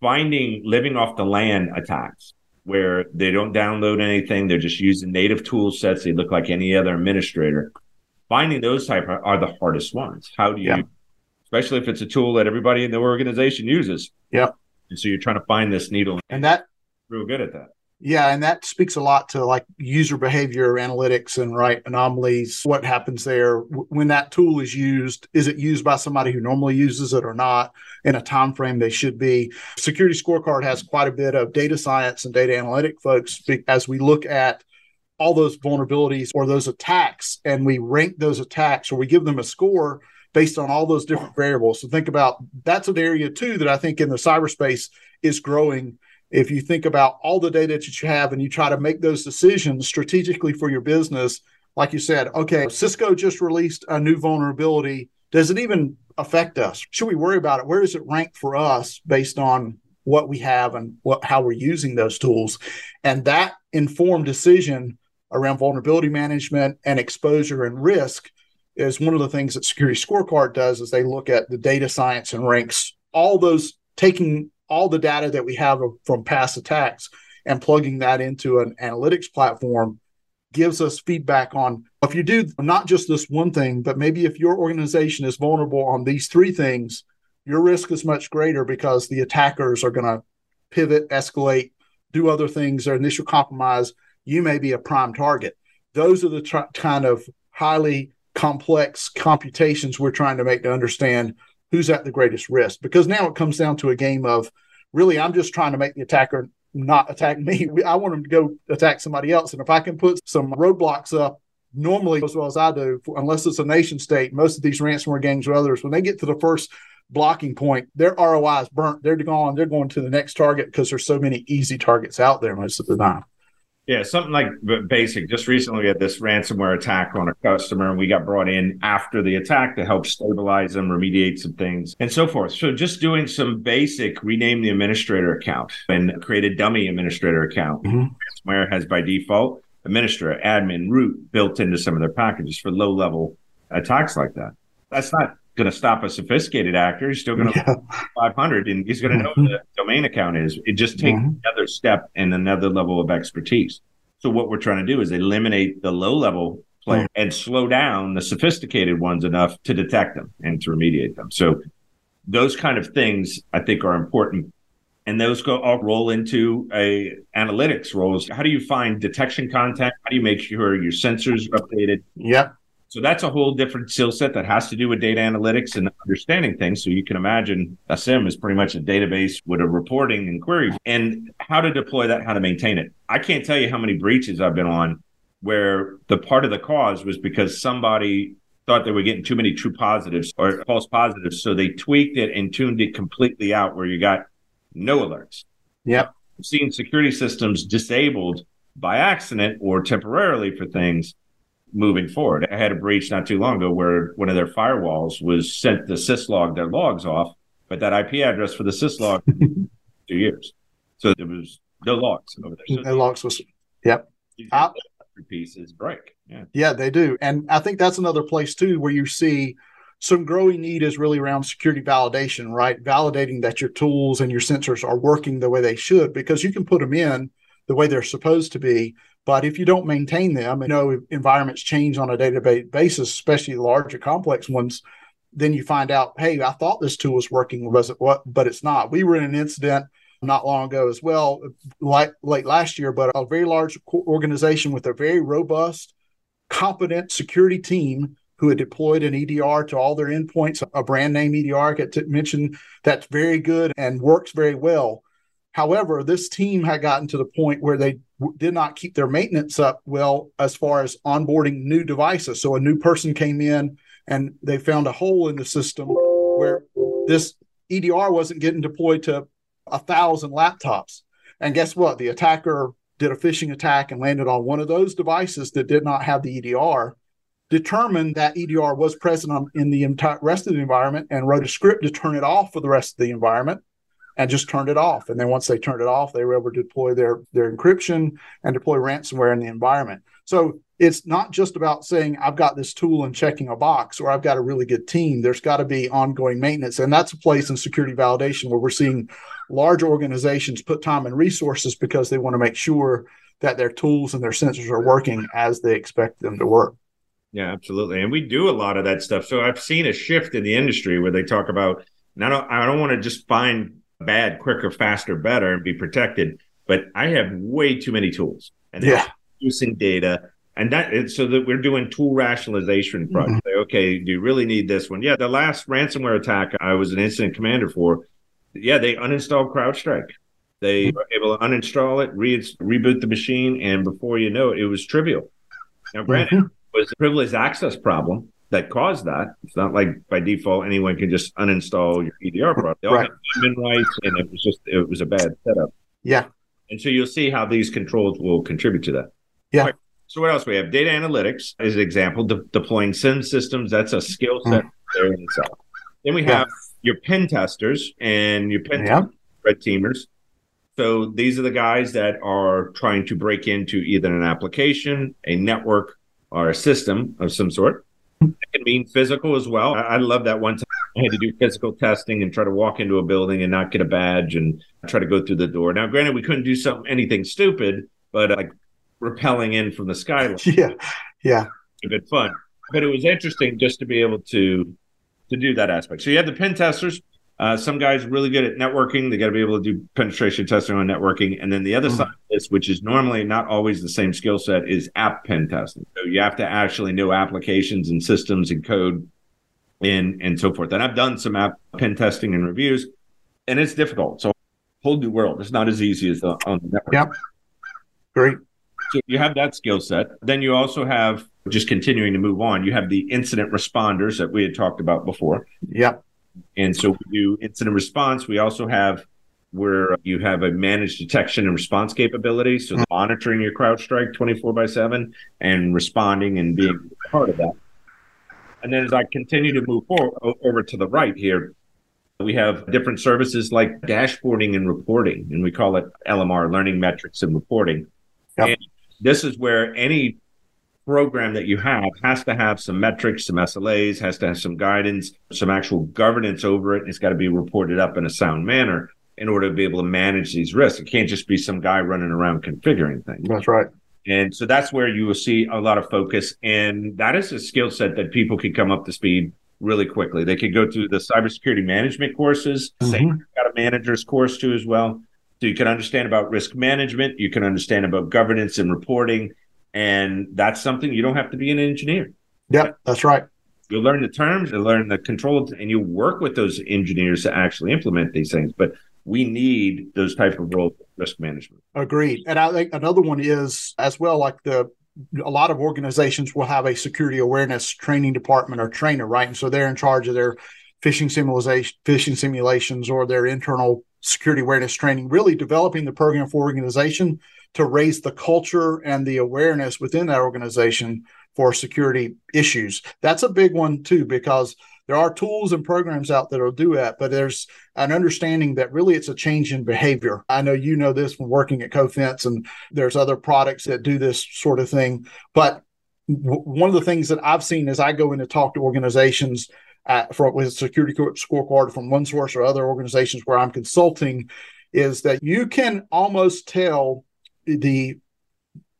finding living off the land attacks where they don't download anything, they're just using native tool sets. They look like any other administrator. Finding those type are, the hardest ones. How do you, yeah. especially if it's a tool that everybody in the organization uses? Yeah. And so you're trying to find this needle. And that real good at that. Yeah, and that speaks a lot to like user behavior analytics and right anomalies. What happens there when that tool is used? Is it used by somebody who normally uses it or not in a time frame they should be? Security Scorecard has quite a bit of data science and data analytic folks as we look at all those vulnerabilities or those attacks and we rank those attacks or we give them a score based on all those different variables. So think about that's an area too that I think in the cyberspace is growing if you think about all the data that you have and you try to make those decisions strategically for your business, like you said, okay, Cisco just released a new vulnerability. Does it even affect us? Should we worry about it? Where does it rank for us based on what we have and what how we're using those tools? And that informed decision around vulnerability management and exposure and risk is one of the things that security scorecard does is they look at the data science and ranks all those taking all the data that we have from past attacks and plugging that into an analytics platform gives us feedback on if you do not just this one thing, but maybe if your organization is vulnerable on these three things, your risk is much greater because the attackers are going to pivot, escalate, do other things, their initial compromise. You may be a prime target. Those are the kind of highly complex computations we're trying to make to understand who's at the greatest risk. Because now it comes down to a game of really, I'm just trying to make the attacker not attack me. I want them to go attack somebody else. And if I can put some roadblocks up, normally as well as I do, unless it's a nation state, most of these ransomware gangs or others, when they get to the first blocking point, their ROI is burnt. They're gone. They're going to the next target because there's so many easy targets out there most of the time. Yeah, something like basic. Just recently, we had this ransomware attack on a customer, and we got brought in after the attack to help stabilize them, remediate some things, and so forth. So, just doing some basic rename the administrator account and create a dummy administrator account. Mm-hmm. Ransomware has by default administrator, admin, root built into some of their packages for low level attacks like that. That's not going to stop a sophisticated actor. He's still going to yeah. 500 and he's going to know mm-hmm. what the domain account is. It just takes mm-hmm. another step and another level of expertise. So what we're trying to do is eliminate the low level player mm-hmm. and slow down the sophisticated ones enough to detect them and to remediate them. So those kind of things I think are important. And those go all roll into a analytics roles. How do you find detection content? How do you make sure your sensors are updated? Yep. So that's a whole different skill set that has to do with data analytics and understanding things. So you can imagine a SIEM is pretty much a database with a reporting and query and how to deploy that, how to maintain it. I can't tell you how many breaches I've been on where the part of the cause was because somebody thought they were getting too many true positives or false positives. So they tweaked it and tuned it completely out where you got no alerts. Yep. Seeing security systems disabled by accident or temporarily for things moving forward. I had a breach not too long ago where one of their firewalls was sent the syslog their logs off, but that IP address for the syslog two years. So there was no logs over there. So no logs was yep. Ah. Pieces break. Yeah. Yeah, they do. And I think that's another place too where you see some growing need is really around security validation, right? Validating that your tools and your sensors are working the way they should because you can put them in the way they're supposed to be, but if you don't maintain them, you know, environments change on a day-to-day basis, especially larger complex ones, then you find out, hey, I thought this tool was working, was it what? But it's not. We were in an incident not long ago as well, like late last year, but a very large organization with a very robust, competent security team who had deployed an EDR to all their endpoints, a brand name EDR, I get to mention that's very good and works very well. However, this team had gotten to the point where they w- did not keep their maintenance up well as far as onboarding new devices. So a new person came in and they found a hole in the system where this EDR wasn't getting deployed to a thousand laptops. And guess what? The attacker did a phishing attack and landed on one of those devices that did not have the EDR, determined that EDR was present in the entire rest of the environment, and wrote a script to turn it off for the rest of the environment and just turned it off. And then once they turned it off, they were able to deploy their their encryption and deploy ransomware in the environment. So it's not just about saying I've got this tool and checking a box or I've got a really good team. There's got to be ongoing maintenance, and that's a place in security validation where we're seeing large organizations put time and resources because they want to make sure that their tools and their sensors are working as they expect them to work. Yeah, absolutely. And we do a lot of that stuff. So I've seen a shift in the industry where they talk about, I don't, I don't want to just find bad, quicker, faster, better, and be protected. But I have way too many tools, and yeah, using data, and that so that we're doing tool rationalization mm-hmm. Mm-hmm. Okay, do you really need this one? Yeah, the last ransomware attack I was an incident commander for. Yeah, they uninstalled CrowdStrike. They mm-hmm. were able to uninstall it, re- reboot the machine, and before you know it, it was trivial. Now, granted, mm-hmm. it was a privileged access problem, that caused that. It's not like by default anyone can just uninstall your EDR product. They all right. admin rights, and it was just it was a bad setup. Yeah. And so you'll see how these controls will contribute to that. Yeah. Right. So what else we have? Data analytics as an example. De- deploying SIEM systems. That's a skill set mm. there in itself. Then we have your pen testers and your pen yeah. red teamers. So these are the guys that are trying to break into either an application, a network, or a system of some sort. Mean physical as well. I, I love that one time I had to do physical testing and try to walk into a building and not get a badge and try to go through the door. Now, granted, we couldn't do something anything stupid, but uh, like rappelling in from the skyline. Yeah, yeah, a bit fun. But it was interesting just to be able to to do that aspect. So you had the pen testers. Uh, some guys really good at networking. They got to be able to do penetration testing on networking. And then the other mm. side of this, which is normally not always the same skill set, is app pen testing. So you have to actually know applications and systems and code and and so forth. And I've done some app pen testing and reviews, and it's difficult. So whole new world. It's not as easy as the, on the network. Yep. Great. So you have that skill set. Then you also have just continuing to move on. You have the incident responders that we had talked about before. Yep. And so we do incident response. We also have where you have a managed detection and response capability. So mm-hmm. monitoring your CrowdStrike 24 by 7 and responding and being part of that. And then as I continue to move forward over to the right here, we have different services like dashboarding and reporting, and we call it LMR, learning metrics and reporting. Yep. And this is where any program that you have has to have some metrics, some SLAs, has to have some guidance, some actual governance over it. And it's got to be reported up in a sound manner in order to be able to manage these risks. It can't just be some guy running around configuring things. That's right. And so that's where you will see a lot of focus. And that is a skill set that people can come up to speed really quickly. They could go through the cybersecurity management courses. Mm-hmm. Same got a manager's course too as well. So you can understand about risk management, you can understand about governance and reporting, and that's something you don't have to be an engineer. Yep, that's right. You learn the terms, you learn the controls, and you work with those engineers to actually implement these things. But we need those type of role risk management. Agreed. And I think another one is as well, like the a lot of organizations will have a security awareness training department or trainer, right? And so they're in charge of their phishing simulation, phishing simulations, or their internal security awareness training, really developing the program for organization to raise the culture and the awareness within that organization for security issues. That's a big one too, because there are tools and programs out that will do that, but there's an understanding that really it's a change in behavior. I know you know this from working at Cofense, and there's other products that do this sort of thing. But w- one of the things that I've seen as I go in to talk to organizations uh, at, for, with security scorecard from OneSource or other organizations where I'm consulting is that you can almost tell the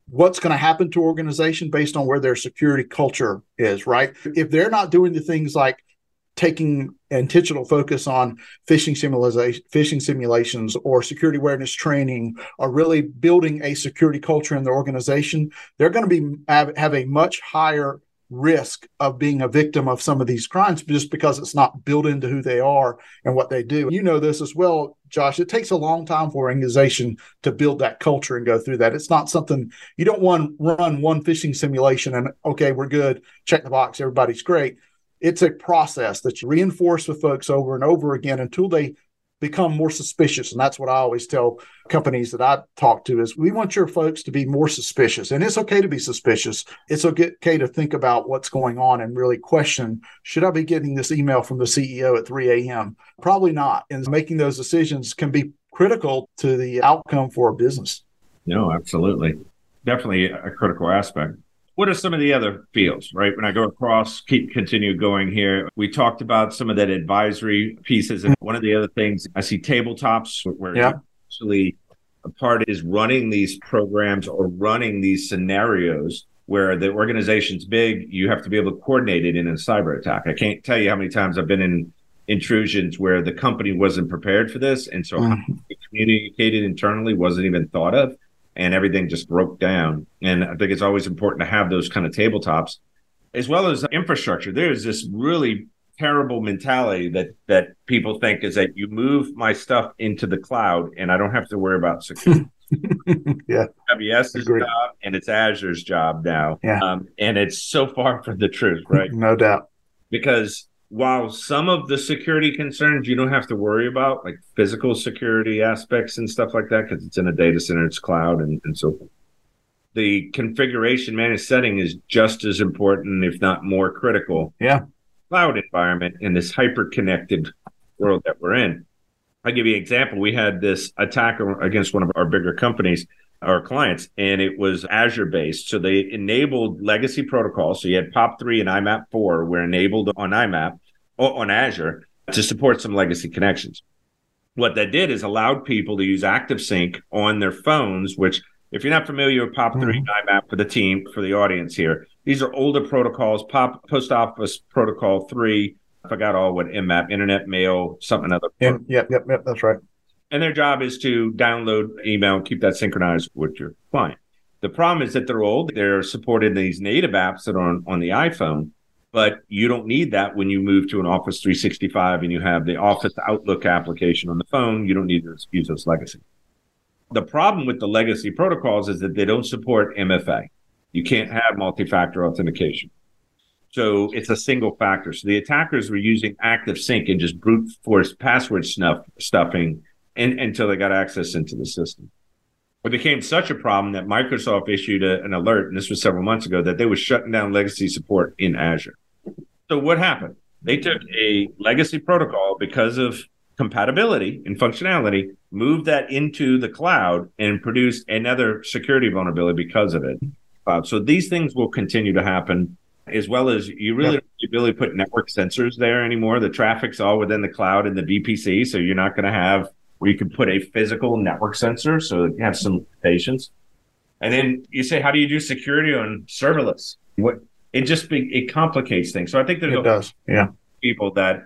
what's going to happen to organization based on where their security culture is right? If they're not doing the things like taking intentional focus on phishing simulation, phishing simulations or security awareness training or really building a security culture in the organization, they're going to be have, have a much higher risk of being a victim of some of these crimes just because it's not built into who they are and what they do. You know this as well, Josh. It takes a long time for an organization to build that culture and go through that. It's not something you don't want run one phishing simulation and okay, we're good, check the box, everybody's great it's a process that you reinforce with folks over and over again until they become more suspicious. And that's what i always tell companies that i talk to is we want your folks to be more suspicious. And it's okay to be suspicious. It's okay to think about what's going on and really question should i be getting this email from the ceo at 3 a.m probably not. And making those decisions can be critical to the outcome for a business. No absolutely. Definitely a critical aspect what are some of the other fields, right? When I go across, keep continue going here. We talked about some of that advisory pieces. And one of the other things I see tabletops where yeah. actually a part is running these programs or running these scenarios where the organization's big, you have to be able to coordinate it in a cyber attack. I can't tell you how many times I've been in intrusions where the company wasn't prepared for this. And so mm-hmm. communicated internally wasn't even thought of and everything just broke down. And I think it's always important to have those kind of tabletops, as well as infrastructure. There's this really terrible mentality that that people think is that you move my stuff into the cloud and I don't have to worry about security. yeah, AWS's job and it's Azure's job now. Yeah, um, and it's so far from the truth, right? no doubt. Because while some of the security concerns you don't have to worry about, like physical security aspects and stuff like that, because it's in a data center, it's cloud, and, and so forth. The configuration managed setting is just as important, if not more critical. Yeah. Cloud environment in this hyper connected world that we're in. I'll give you an example. We had this attack against one of our bigger companies, our clients, and it was Azure based. So they enabled legacy protocols. So you had POP3 and IMAP 4 were enabled on IMAP on Azure to support some legacy connections. What that did is allowed people to use ActiveSync on their phones, which if you're not familiar with POP3 mm-hmm. IMAP for the team, for the audience here, these are older protocols, POP Post Office Protocol 3, I forgot all what IMAP, Internet Mail, something other. yep, yep, yep, that's right. And their job is to download email and keep that synchronized with your client. The problem is that they're old. They're supported these native apps that are on, on the iPhone but you don't need that when you move to an Office 365 and you have the Office Outlook application on the phone. You don't need to use those legacy. The problem with the legacy protocols is that they don't support MFA. You can't have multi-factor authentication. So it's a single factor. So the attackers were using active sync and just brute force password snuff stuffing until they got access into the system. It became such a problem that Microsoft issued a, an alert, and this was several months ago, that they were shutting down legacy support in Azure. So what happened? They took a legacy protocol because of compatibility and functionality, moved that into the cloud, and produced another security vulnerability because of it. Uh, so these things will continue to happen, as well as you really you really put network sensors there anymore. The traffic's all within the cloud and the VPC, so you're not going to have where you can put a physical network sensor, so you have some patience. And then you say, how do you do security on serverless? What it just be, it complicates things. So I think there's it does. Yeah, people that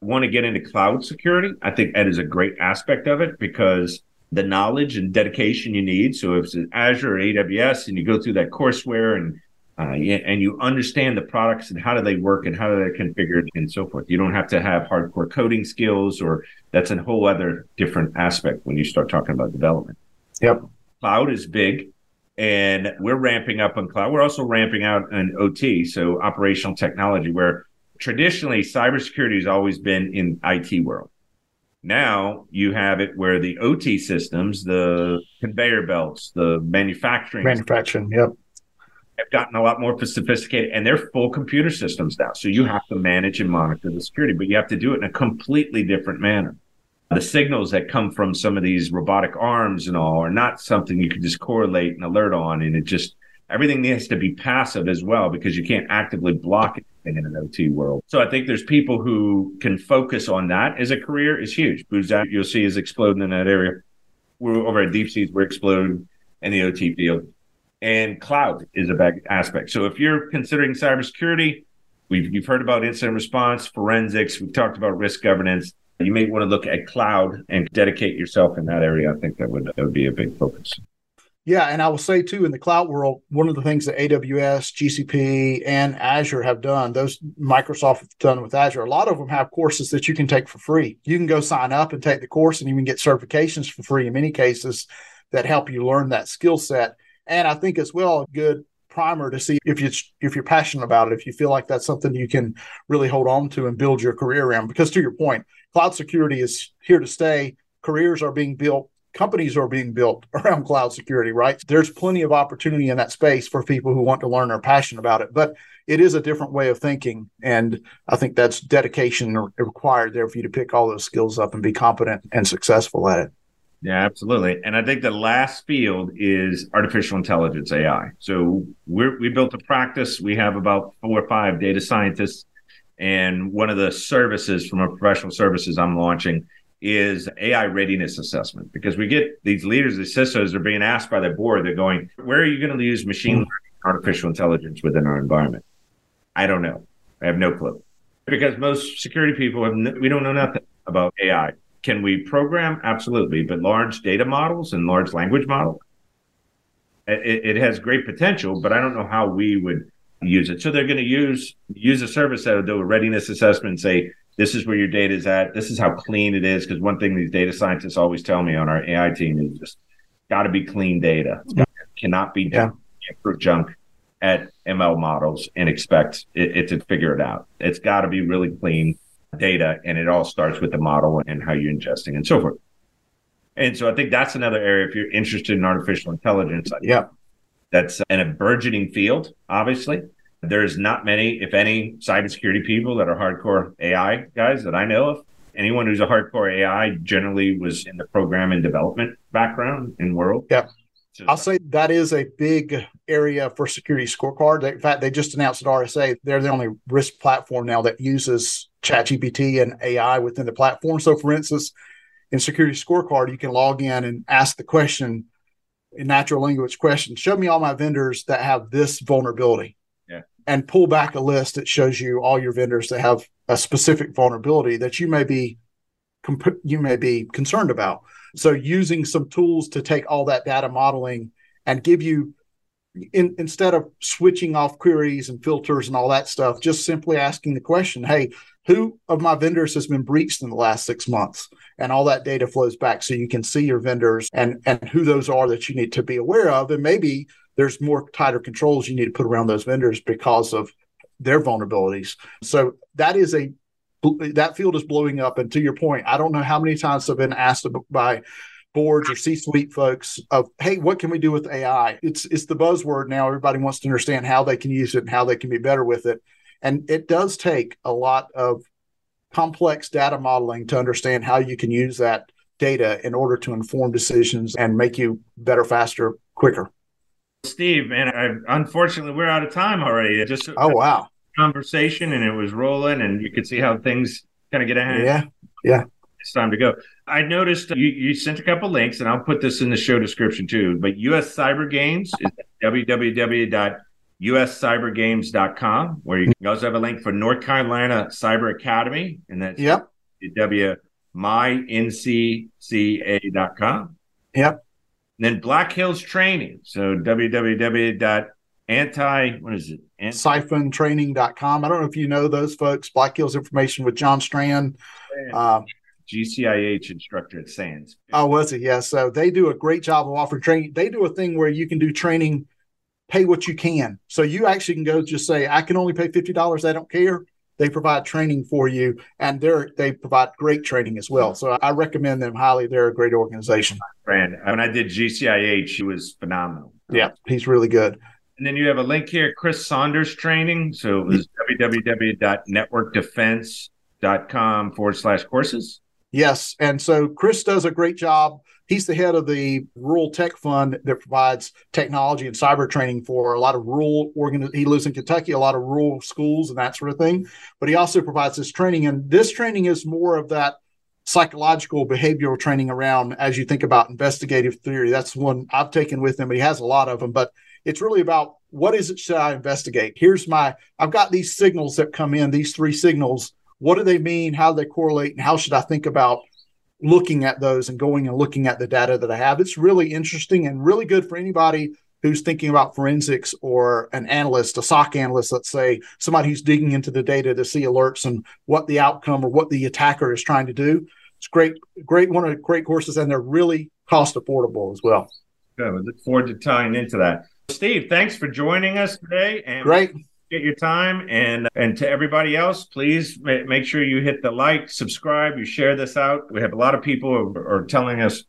want to get into cloud security. I think that is a great aspect of it because the knowledge and dedication you need. So if it's Azure or AWS, and you go through that courseware and uh, and you understand the products and how do they work and how do they configured and so forth. You don't have to have hardcore coding skills, or that's a whole other different aspect when you start talking about development. Yep, cloud is big, and we're ramping up on cloud. We're also ramping out on OT, so operational technology, where traditionally cybersecurity has always been in IT world. Now you have it where the OT systems, the conveyor belts, the manufacturing, manufacturing, yep, have gotten a lot more sophisticated, and they're full computer systems now. So you have to manage and monitor the security, but you have to do it in a completely different manner. The signals that come from some of these robotic arms and all are not something you can just correlate and alert on, and it just everything needs to be passive as well because you can't actively block it in an OT world. So I think there's people who can focus on that as a career is huge. Because you'll see is exploding in that area. We're over at Deep Seas, we're exploding in the OT field. And cloud is a big aspect. So if you're considering cybersecurity, we've you've heard about incident response, forensics, we've talked about risk governance. You may want to look at cloud and dedicate yourself in that area. I think that would that would be a big focus. Yeah, and I will say too, in the cloud world, one of the things that AWS, GCP, and Azure have done, those Microsoft have done with Azure, a lot of them have courses that you can take for free. You can go sign up and take the course and even get certifications for free in many cases that help you learn that skill set. And I think as well, a good primer to see if you if you're passionate about it, if you feel like that's something you can really hold on to and build your career around. Because to your point, cloud security is here to stay. Careers are being built companies are being built around cloud security, right? There's plenty of opportunity in that space for people who want to learn or are passionate about it, but it is a different way of thinking. And I think that's dedication required there for you to pick all those skills up and be competent and successful at it. Yeah, absolutely. And I think the last field is artificial intelligence, AI. So we're, we built a practice. We have about four or five data scientists. And one of the services from a professional services I'm launching is AI readiness assessment because we get these leaders, the CISOs are being asked by the board, they're going, where are you going to use machine learning, artificial intelligence within our environment? I don't know. I have no clue because most security people have, we don't know nothing about AI. Can we program? Absolutely. But large data models and large language model, it, it has great potential, but I don't know how we would use it. So they're going to use use a service that will do a readiness assessment and say, this is where your data is at. This is how clean it is. Because one thing these data scientists always tell me on our AI team is just got to be clean data. Cannot be yeah. junk at ML models and expect it, it to figure it out. It's got to be really clean data, and it all starts with the model and how you're ingesting and so forth. And so I think that's another area if you're interested in artificial intelligence. Yeah. That's in a burgeoning field, obviously. There's not many, if any, cybersecurity people that are hardcore AI guys that I know of. Anyone who's a hardcore AI generally was in the program and development background in world. Yeah. I'll say that is a big area for security scorecard. In fact, they just announced at RSA they're the only risk platform now that uses ChatGPT and AI within the platform. So, for instance, in security scorecard, you can log in and ask the question in natural language question: Show me all my vendors that have this vulnerability Yeah. and pull back a list that shows you all your vendors that have a specific vulnerability that you may be you may be concerned about. So using some tools to take all that data modeling and give you in, instead of switching off queries and filters and all that stuff, just simply asking the question, hey, who of my vendors has been breached in the last six months? And all that data flows back so you can see your vendors and, and who those are that you need to be aware of. And maybe there's more tighter controls you need to put around those vendors because of their vulnerabilities. So that is a that field is blowing up. And to your point, I don't know how many times I've been asked by boards or C-suite folks of, hey, what can we do with AI? It's it's the buzzword now. Everybody wants to understand how they can use it and how they can be better with it. And it does take a lot of complex data modeling to understand how you can use that data in order to inform decisions and make you better, faster, quicker. Steve, man, I, unfortunately, we're out of time already. It Just oh wow, conversation, and it was rolling, and you could see how things kind of get ahead. Yeah, yeah. It's time to go. I noticed you, you sent a couple links, and I'll put this in the show description too. But US Cyber Games is www.uscybergames.com, where you also have a link for North Carolina Cyber Academy, and that's yep. www.myncca.com. Yep. And then Black Hills Training. So www.anti, what is it? Anti- Syphontraining.com. I don't know if you know those folks. Black Hills information with John Strand. Uh, GCIH instructor at SANS. Oh, was it? Yeah. So they do a great job of offering training. They do a thing where you can do training, pay what you can. So you actually can go just say, I can only pay $50. I don't care. They provide training for you and they're, they provide great training as well. So I recommend them highly. They're a great organization. Brand. When I did GCIH, he was phenomenal. Yeah. He's really good. And then you have a link here, Chris Saunders training. So it was www.networkdefense.com forward slash courses. Yes. And so Chris does a great job. He's the head of the Rural Tech Fund that provides technology and cyber training for a lot of rural. He lives in Kentucky, a lot of rural schools and that sort of thing. But he also provides this training, and this training is more of that psychological behavioral training around as you think about investigative theory. That's one I've taken with him, but he has a lot of them. But it's really about what is it should I investigate? Here's my I've got these signals that come in, these three signals what do they mean? How do they correlate? And how should I think about looking at those and going and looking at the data that I have? It's really interesting and really good for anybody who's thinking about forensics or an analyst, a SOC analyst, let's say, somebody who's digging into the data to see alerts and what the outcome or what the attacker is trying to do. It's great, great, one of the great courses, and they're really cost affordable as well. Good. We look forward to tying into that. Steve, thanks for joining us today. And great appreciate your time and and to everybody else please make sure you hit the like subscribe you share this out we have a lot of people are, are telling us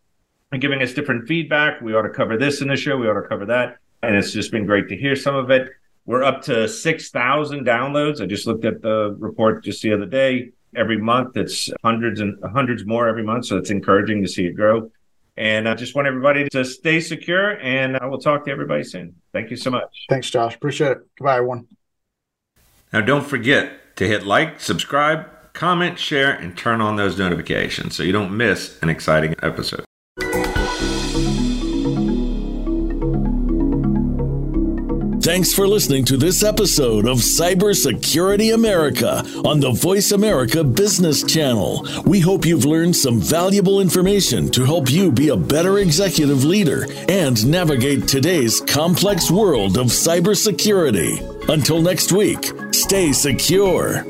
and giving us different feedback we ought to cover this in the show we ought to cover that and it's just been great to hear some of it we're up to 6000 downloads i just looked at the report just the other day every month it's hundreds and hundreds more every month so it's encouraging to see it grow and I just want everybody to stay secure, and I will talk to everybody soon. Thank you so much. Thanks, Josh. Appreciate it. Goodbye, everyone. Now, don't forget to hit like, subscribe, comment, share, and turn on those notifications so you don't miss an exciting episode. Thanks for listening to this episode of Cybersecurity America on the Voice America Business Channel. We hope you've learned some valuable information to help you be a better executive leader and navigate today's complex world of cybersecurity. Until next week, stay secure.